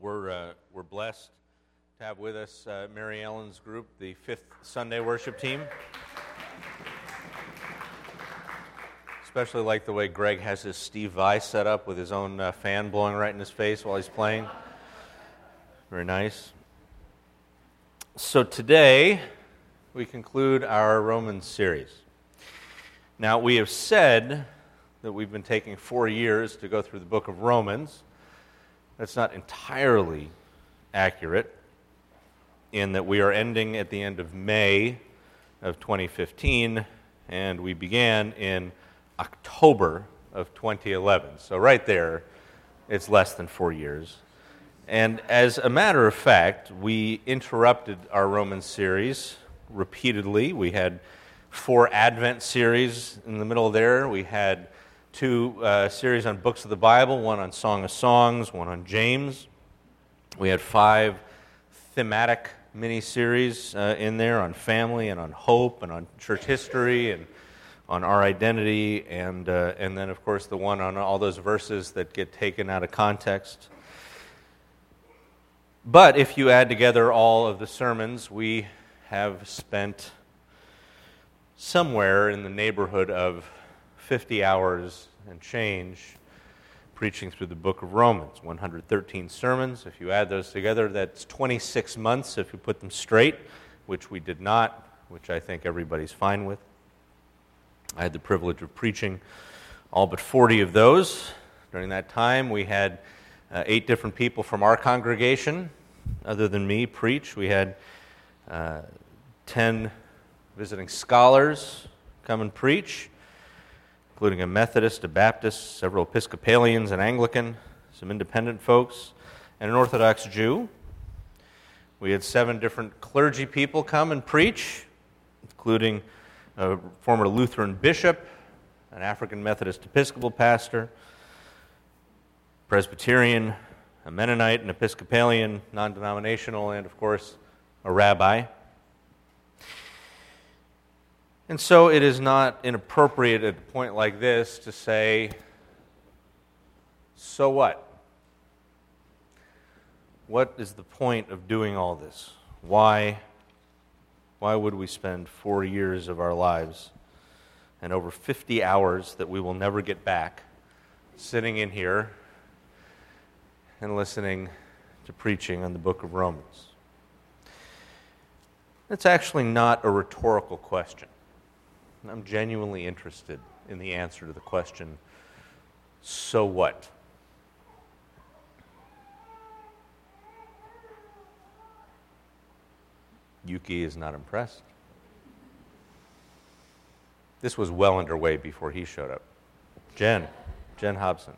we're, uh, we're blessed to have with us uh, Mary Ellen's group, the fifth Sunday worship team. Especially like the way Greg has his Steve Vai set up with his own uh, fan blowing right in his face while he's playing. Very nice. So today, we conclude our Romans series. Now, we have said that we've been taking four years to go through the book of Romans. That's not entirely accurate, in that we are ending at the end of May of 2015, and we began in October of 2011. So, right there, it's less than four years. And as a matter of fact, we interrupted our Roman series repeatedly. We had four Advent series in the middle there. We had two uh, series on books of the Bible, one on Song of Songs, one on James. We had five thematic mini series uh, in there on family and on hope and on church history and on our identity, and, uh, and then, of course, the one on all those verses that get taken out of context. But if you add together all of the sermons, we have spent somewhere in the neighborhood of 50 hours and change preaching through the book of Romans. 113 sermons. If you add those together, that's 26 months if you put them straight, which we did not, which I think everybody's fine with. I had the privilege of preaching all but 40 of those. During that time, we had uh, eight different people from our congregation, other than me, preach. We had uh, 10 visiting scholars come and preach, including a Methodist, a Baptist, several Episcopalians, an Anglican, some independent folks, and an Orthodox Jew. We had seven different clergy people come and preach, including a former Lutheran bishop, an African Methodist Episcopal pastor, Presbyterian, a Mennonite, an Episcopalian, non denominational, and of course, a rabbi. And so it is not inappropriate at a point like this to say, so what? What is the point of doing all this? Why why would we spend four years of our lives and over 50 hours that we will never get back sitting in here and listening to preaching on the book of Romans? It's actually not a rhetorical question. I'm genuinely interested in the answer to the question so what? Yuki is not impressed. This was well underway before he showed up. Jen, Jen Hobson.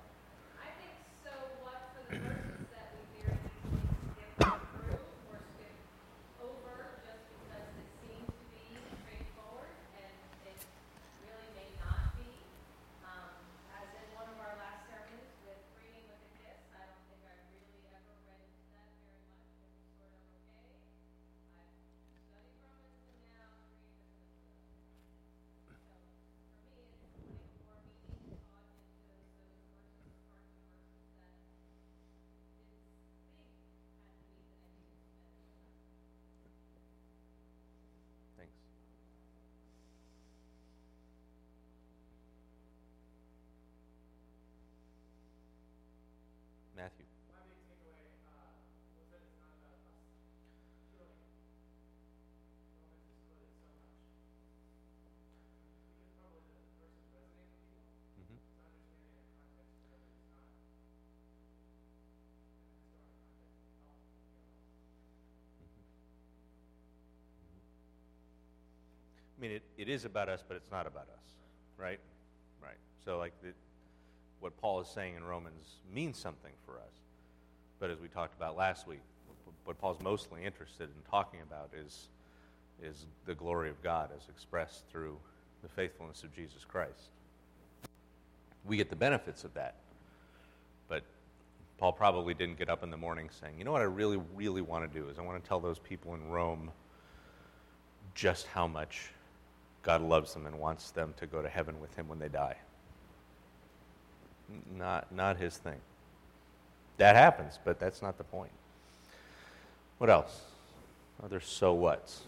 I mean, it, it is about us, but it's not about us, right? Right. So, like, the, what Paul is saying in Romans means something for us. But as we talked about last week, what Paul's mostly interested in talking about is, is the glory of God as expressed through the faithfulness of Jesus Christ. We get the benefits of that. But Paul probably didn't get up in the morning saying, you know what I really, really want to do is I want to tell those people in Rome just how much God loves them and wants them to go to heaven with him when they die not, not his thing. that happens, but that's not the point. What else? Other so whats?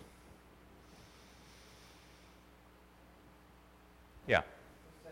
Yeah. Say,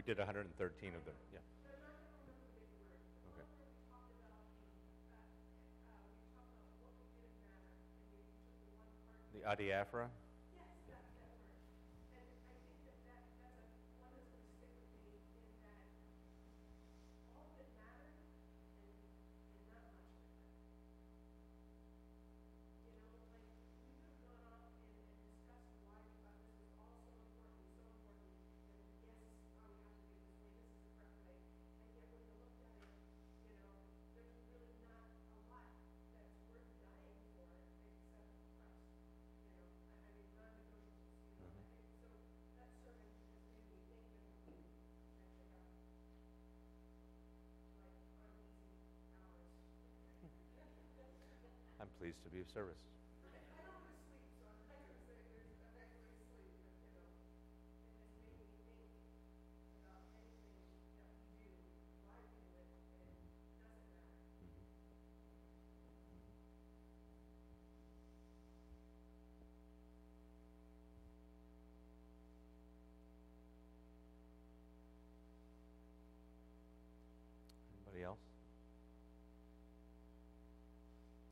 We did 113 of them, yeah. Okay. The adiaphora? I'm pleased to be of service.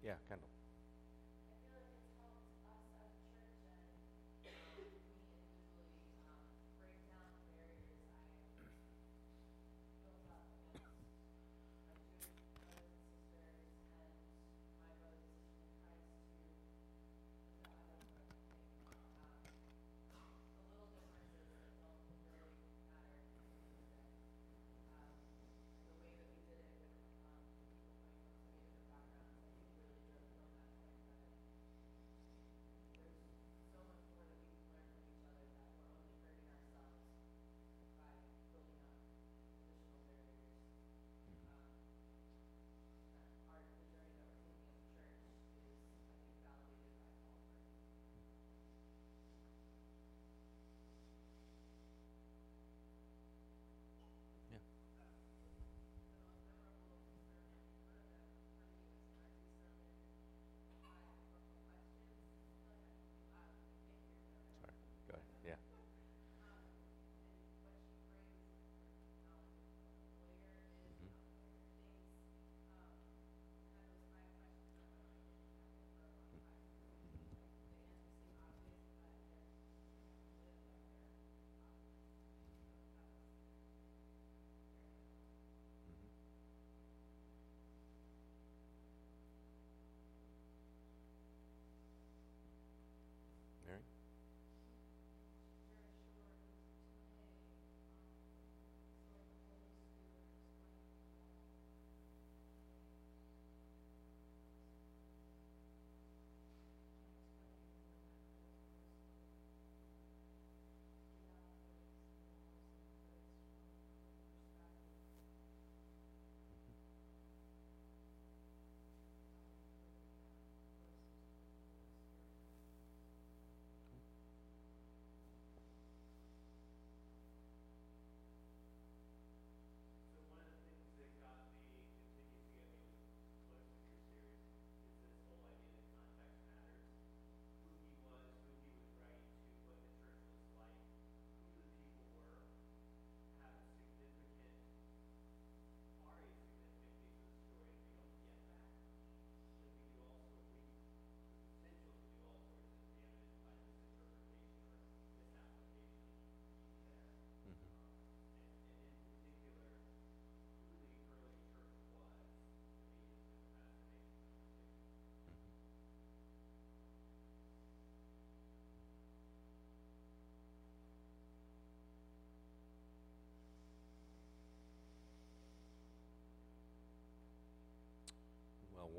Yeah, Kendall.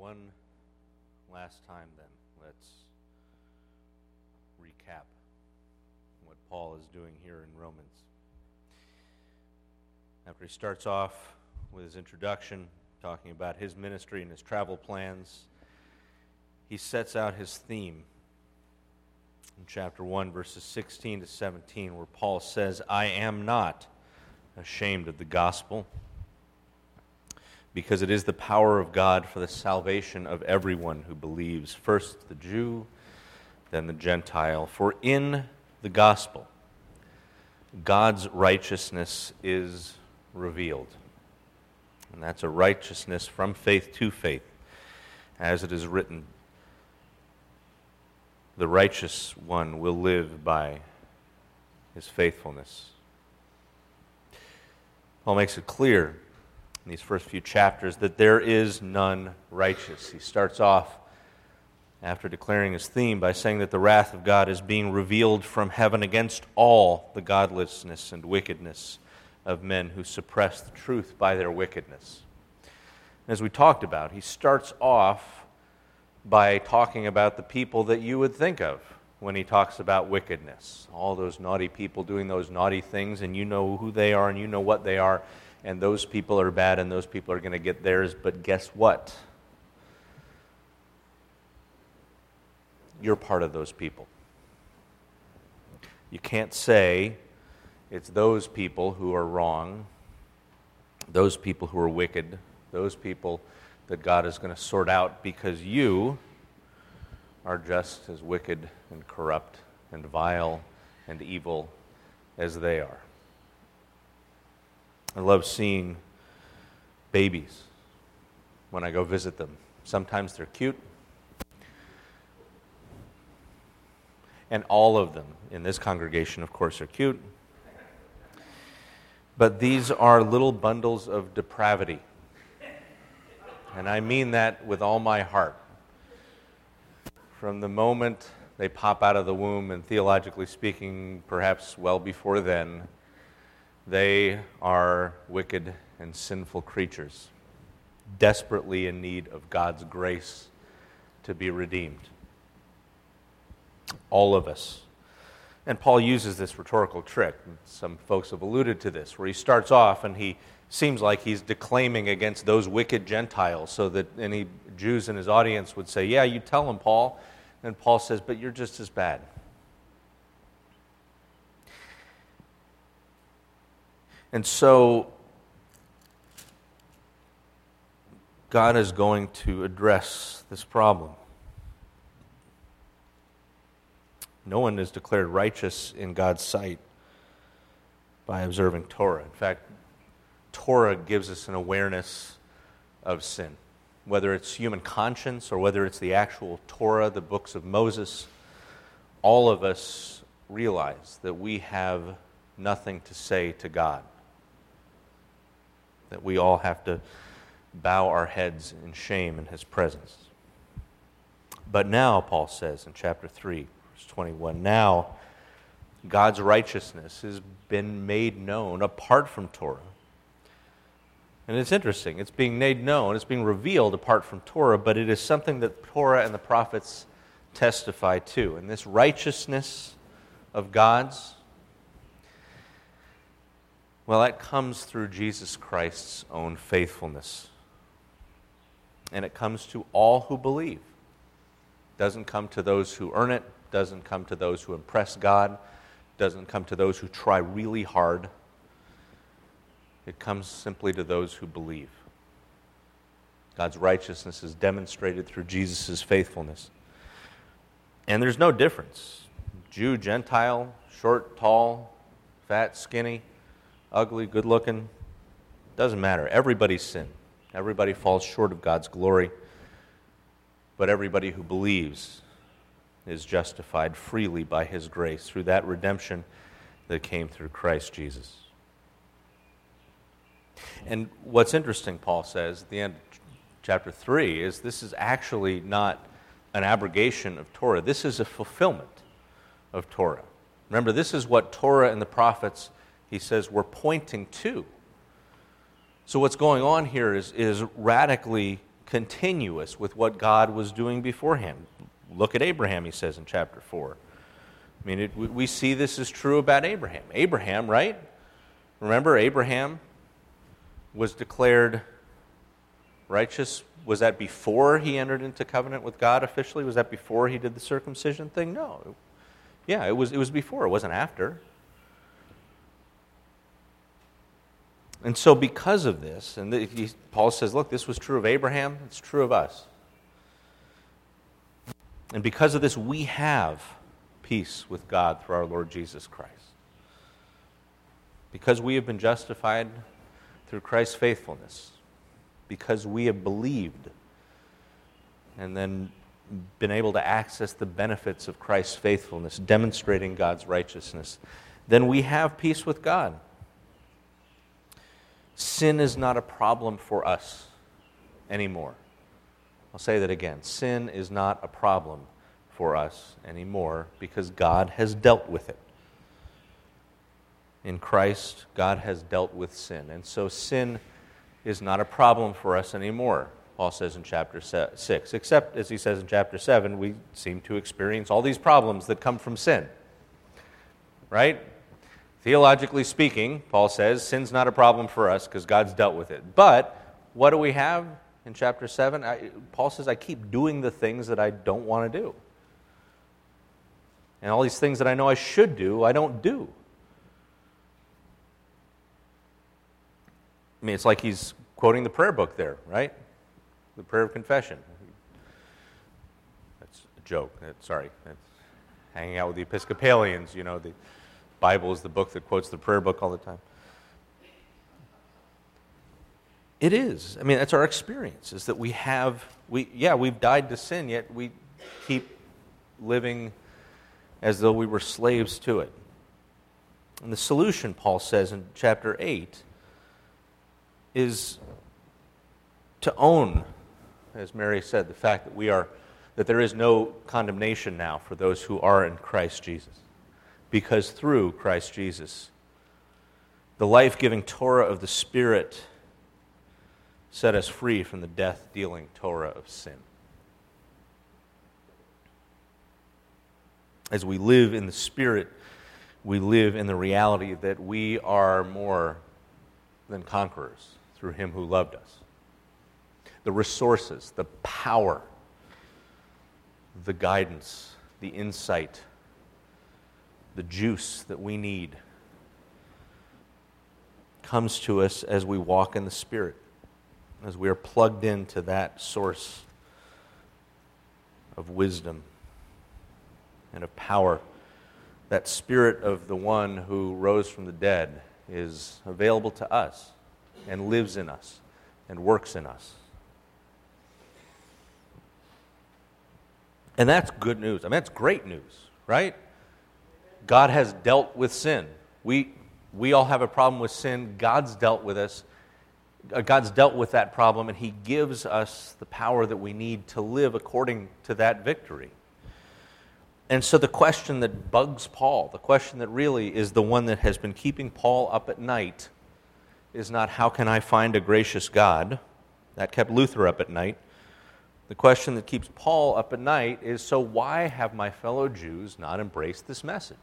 One last time then, let's recap what Paul is doing here in Romans. After he starts off with his introduction, talking about his ministry and his travel plans, he sets out his theme in chapter 1, verses 16 to 17, where Paul says, I am not ashamed of the gospel, because it is the power of God for the salvation of everyone who believes, first the Jew, then the Gentile. For in the gospel, God's righteousness is revealed. And that's a righteousness from faith to faith, as it is written the righteous one will live by his faithfulness. Paul makes it clear in these first few chapters that there is none righteous. He starts off after declaring his theme by saying that the wrath of God is being revealed from heaven against all the godlessness and wickedness of men who suppress the truth by their wickedness. As we talked about, he starts off by talking about the people that you would think of when he talks about wickedness. All those naughty people doing those naughty things, and you know who they are and you know what they are, and those people are bad and those people are going to get theirs. But guess what? you're part of those people. You can't say it's those people who are wrong, those people who are wicked, those people that God is going to sort out because you are just as wicked and corrupt and vile and evil as they are. I love seeing babies when I go visit them. Sometimes they're cute. And all of them in this congregation, of course, are cute. But these are little bundles of depravity. And I mean that with all my heart. From the moment they pop out of the womb, and theologically speaking, perhaps well before then, they are wicked and sinful creatures, desperately in need of God's grace to be redeemed. All of us. And Paul uses this rhetorical trick. Some folks have alluded to this, where he starts off and he seems like he's declaiming against those wicked Gentiles, so that any Jews in his audience would say, Yeah, you tell them, Paul. And Paul says, But you're just as bad. And so, God is going to address this problem. No one is declared righteous in God's sight by observing Torah. In fact, Torah gives us an awareness of sin. Whether it's human conscience or whether it's the actual Torah, the books of Moses, all of us realize that we have nothing to say to God. That we all have to bow our heads in shame in his presence. But now, Paul says in chapter 3, verse 21, now God's righteousness has been made known apart from Torah and it's interesting. It's being made known, it's being revealed apart from Torah, but it is something that Torah and the prophets testify to. And this righteousness of God's, well, that comes through Jesus Christ's own faithfulness. And it comes to all who believe. It doesn't come to those who earn it, doesn't come to those who impress God, doesn't come to those who try really hard it comes simply to those who believe. God's righteousness is demonstrated through Jesus' faithfulness. And there's no difference Jew, Gentile, short, tall, fat, skinny, ugly, good looking. Doesn't matter. Everybody's sin. Everybody falls short of God's glory. But everybody who believes is justified freely by his grace through that redemption that came through Christ Jesus. And what's interesting, Paul says at the end of chapter 3, is this is actually not an abrogation of Torah, this is a fulfillment of Torah. Remember, this is what Torah and the prophets, he says, we're pointing to. So, what's going on here is, is radically continuous with what God was doing beforehand. Look at Abraham, he says in chapter 4. I mean, it, we see this is true about Abraham. Abraham, right? Remember, Abraham was declared righteous, was that before he entered into covenant with God officially? Was that before he did the circumcision thing? No. Yeah, it was, it was before, it wasn't after. And so, because of this, and Paul says, look, this was true of Abraham, it's true of us. And because of this, we have peace with God through our Lord Jesus Christ. Because we have been justified through Christ's faithfulness because we have believed and then been able to access the benefits of Christ's faithfulness, demonstrating God's righteousness, then we have peace with God. Sin is not a problem for us anymore. I'll say that again. Sin is not a problem for us anymore because God has dealt with it in Christ, God has dealt with sin. And so sin is not a problem for us anymore, Paul says in chapter 6. Except, as he says in chapter 7, we seem to experience all these problems that come from sin. Right? Theologically speaking, Paul says, sin's not a problem for us because God's dealt with it. But what do we have in chapter 7? I, Paul says, I keep doing the things that I don't want to do. And all these things that I know I should do, I don't do. I mean, it's like he's quoting the prayer book there, right? The prayer of confession. That's a joke. Sorry. That's hanging out with the Episcopalians. You know, the Bible is the book that quotes the prayer book all the time. It is. I mean, that's our experience, is that we have, we, yeah, we've died to sin, yet we keep living as though we were slaves to it. And the solution, Paul says in chapter 8, is to own, as Mary said, the fact that we are, that there is no condemnation now for those who are in Christ Jesus. Because through Christ Jesus, the life giving Torah of the Spirit set us free from the death dealing Torah of sin. As we live in the Spirit, we live in the reality that we are more than conquerors through Him who loved us. The resources, the power, the guidance, the insight, the juice that we need comes to us as we walk in the Spirit as we are plugged into that source of wisdom and of power, that spirit of the one who rose from the dead is available to us and lives in us and works in us. And that's good news. I mean, that's great news, right? God has dealt with sin. We, we all have a problem with sin. God's dealt with us uh, God's dealt with that problem, and He gives us the power that we need to live according to that victory. And so, the question that bugs Paul, the question that really is the one that has been keeping Paul up at night, is not how can I find a gracious God? That kept Luther up at night. The question that keeps Paul up at night is so why have my fellow Jews not embraced this message?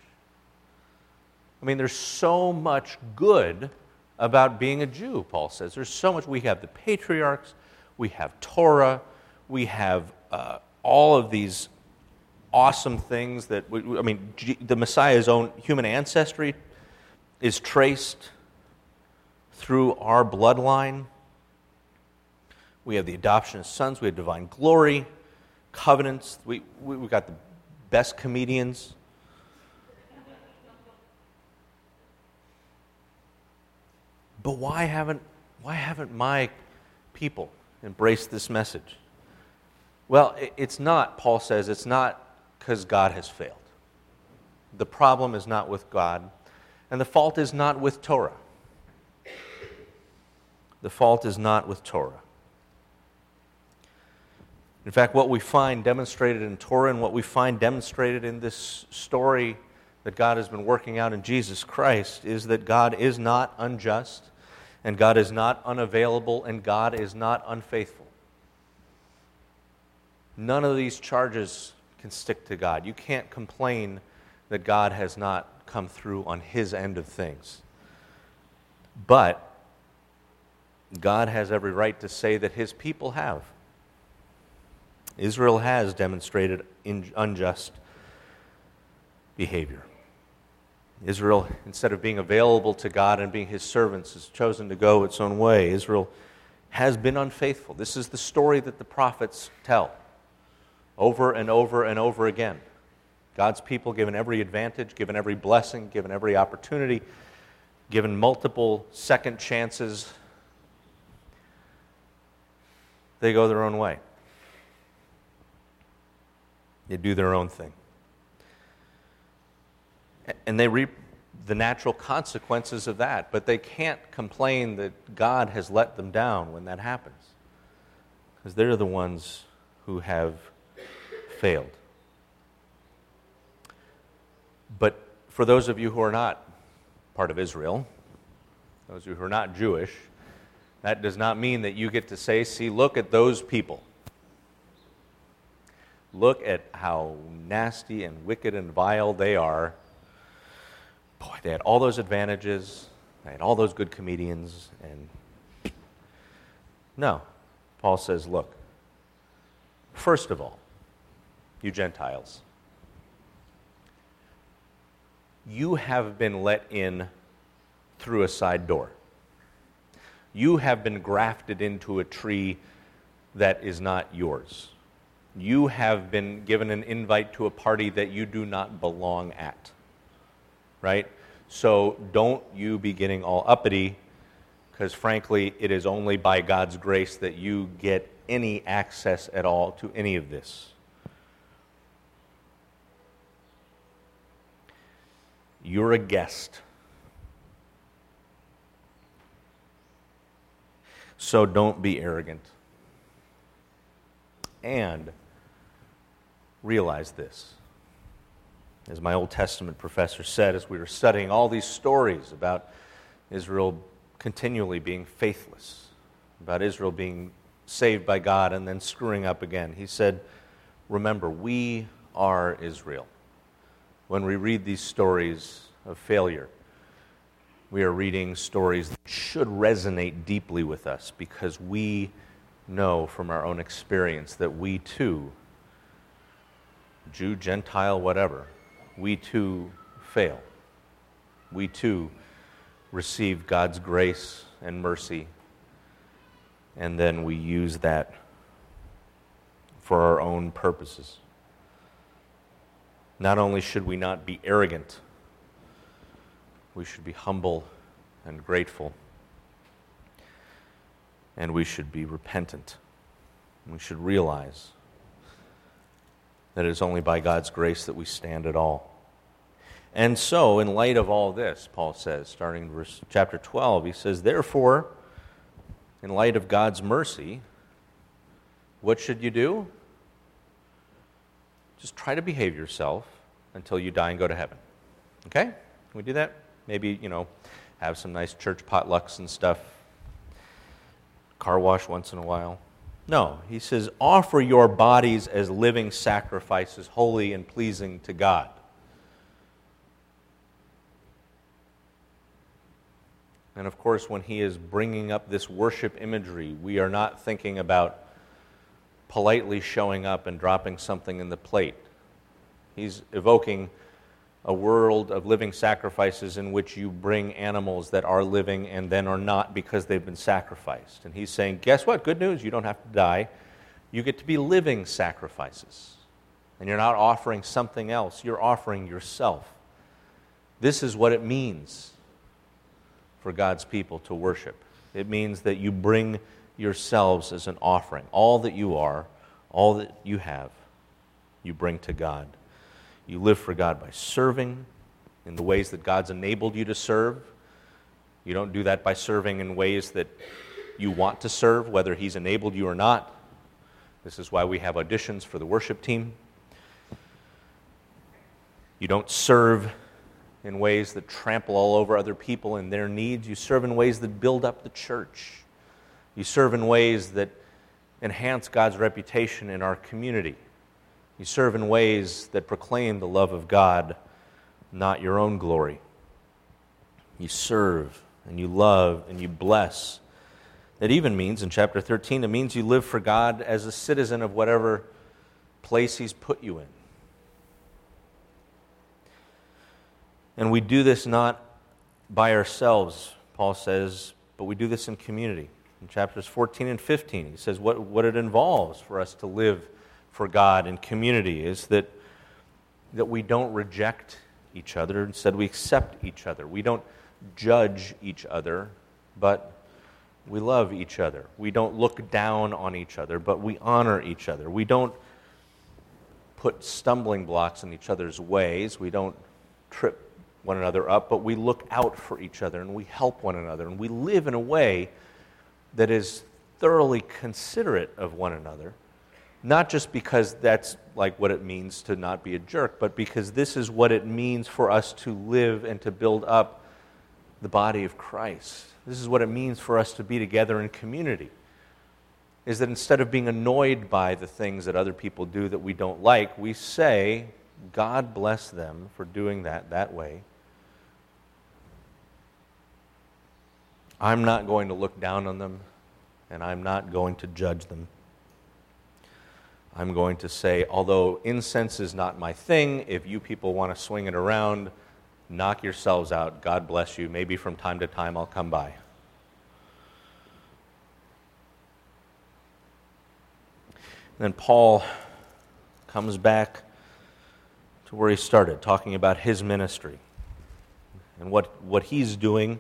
I mean, there's so much good about being a Jew, Paul says. There's so much. We have the patriarchs, we have Torah, we have uh, all of these awesome things that, we, I mean, G- the Messiah's own human ancestry is traced through our bloodline. We have the adoption of sons, we have divine glory, covenants. We, we, we've got the best comedians. But why haven't, why haven't my people embraced this message? Well, it's not, Paul says, it's not because God has failed. The problem is not with God, and the fault is not with Torah. The fault is not with Torah. In fact, what we find demonstrated in Torah and what we find demonstrated in this story that God has been working out in Jesus Christ is that God is not unjust and God is not unavailable, and God is not unfaithful. None of these charges can stick to God. You can't complain that God has not come through on his end of things. But God has every right to say that his people have. Israel has demonstrated unjust behavior. Israel, instead of being available to God and being his servants, has chosen to go its own way. Israel has been unfaithful. This is the story that the prophets tell over and over and over again. God's people, given every advantage, given every blessing, given every opportunity, given multiple second chances, they go their own way. They do their own thing and they reap the natural consequences of that, but they can't complain that God has let them down when that happens. Because they're the ones who have failed. But for those of you who are not part of Israel, those of you who are not Jewish, that does not mean that you get to say, see, look at those people. Look at how nasty and wicked and vile they are boy, they had all those advantages, they had all those good comedians, and no. Paul says, look, first of all, you Gentiles, you have been let in through a side door. You have been grafted into a tree that is not yours. You have been given an invite to a party that you do not belong at. Right? So don't you be getting all uppity, because frankly, it is only by God's grace that you get any access at all to any of this. You're a guest. So don't be arrogant. And realize this. As my Old Testament professor said, as we were studying all these stories about Israel continually being faithless, about Israel being saved by God and then screwing up again, he said, Remember, we are Israel. When we read these stories of failure, we are reading stories that should resonate deeply with us because we know from our own experience that we too, Jew, Gentile, whatever, we too fail. We too receive God's grace and mercy, and then we use that for our own purposes. Not only should we not be arrogant, we should be humble and grateful. And we should be repentant. We should realize that it is only by God's grace that we stand at all. And so, in light of all this, Paul says, starting in verse, chapter 12, he says, Therefore, in light of God's mercy, what should you do? Just try to behave yourself until you die and go to heaven. Okay? Can we do that? Maybe, you know, have some nice church potlucks and stuff, car wash once in a while. No, he says, offer your bodies as living sacrifices, holy and pleasing to God. And of course, when he is bringing up this worship imagery, we are not thinking about politely showing up and dropping something in the plate. He's evoking a world of living sacrifices in which you bring animals that are living and then are not because they've been sacrificed. And he's saying, guess what? Good news, you don't have to die. You get to be living sacrifices. And you're not offering something else, you're offering yourself. This is what it means for God's people to worship. It means that you bring yourselves as an offering. All that you are, all that you have, you bring to God. You live for God by serving in the ways that God's enabled you to serve. You don't do that by serving in ways that you want to serve, whether He's enabled you or not. This is why we have auditions for the worship team. You don't serve in ways that trample all over other people and their needs. You serve in ways that build up the church. You serve in ways that enhance God's reputation in our community. You serve in ways that proclaim the love of God, not your own glory. You serve and you love and you bless. That even means, in chapter 13, it means you live for God as a citizen of whatever place He's put you in. And we do this not by ourselves, Paul says, but we do this in community. In chapters 14 and 15, he says what, what it involves for us to live for God and community is that, that we don't reject each other. Instead, we accept each other. We don't judge each other, but we love each other. We don't look down on each other, but we honor each other. We don't put stumbling blocks in each other's ways. We don't trip one another up, but we look out for each other and we help one another. And we live in a way that is thoroughly considerate of one another, not just because that's like what it means to not be a jerk, but because this is what it means for us to live and to build up the body of Christ. This is what it means for us to be together in community. Is that instead of being annoyed by the things that other people do that we don't like, we say, God bless them for doing that that way. I'm not going to look down on them, and I'm not going to judge them. I'm going to say, although incense is not my thing, if you people want to swing it around, Knock yourselves out. God bless you. Maybe from time to time I'll come by. then Paul comes back to where he started, talking about his ministry and what, what he's doing,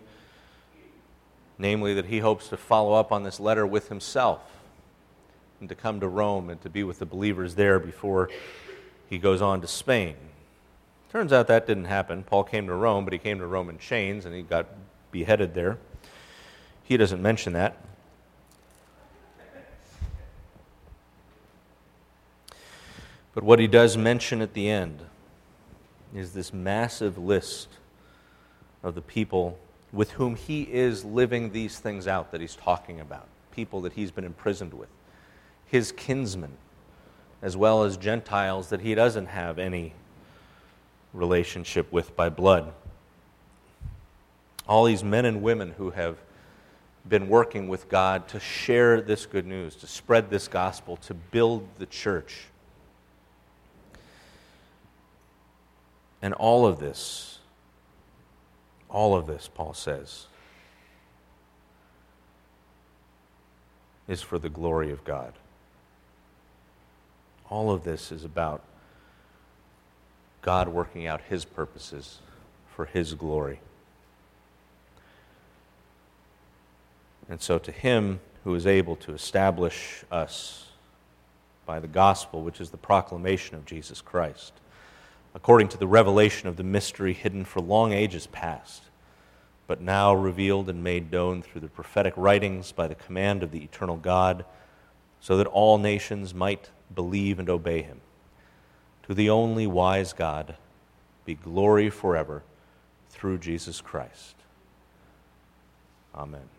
namely, that he hopes to follow up on this letter with himself and to come to Rome and to be with the believers there before he goes on to Spain. Turns out that didn't happen. Paul came to Rome, but he came to Rome in chains and he got beheaded there. He doesn't mention that. But what he does mention at the end is this massive list of the people with whom he is living these things out that he's talking about, people that he's been imprisoned with, his kinsmen, as well as Gentiles that he doesn't have any relationship with by blood. All these men and women who have been working with God to share this good news, to spread this gospel, to build the church. And all of this, all of this, Paul says, is for the glory of God. All of this is about God working out his purposes for his glory. And so, to him who is able to establish us by the gospel, which is the proclamation of Jesus Christ, according to the revelation of the mystery hidden for long ages past, but now revealed and made known through the prophetic writings by the command of the eternal God, so that all nations might believe and obey him. To the only wise God be glory forever through Jesus Christ. Amen.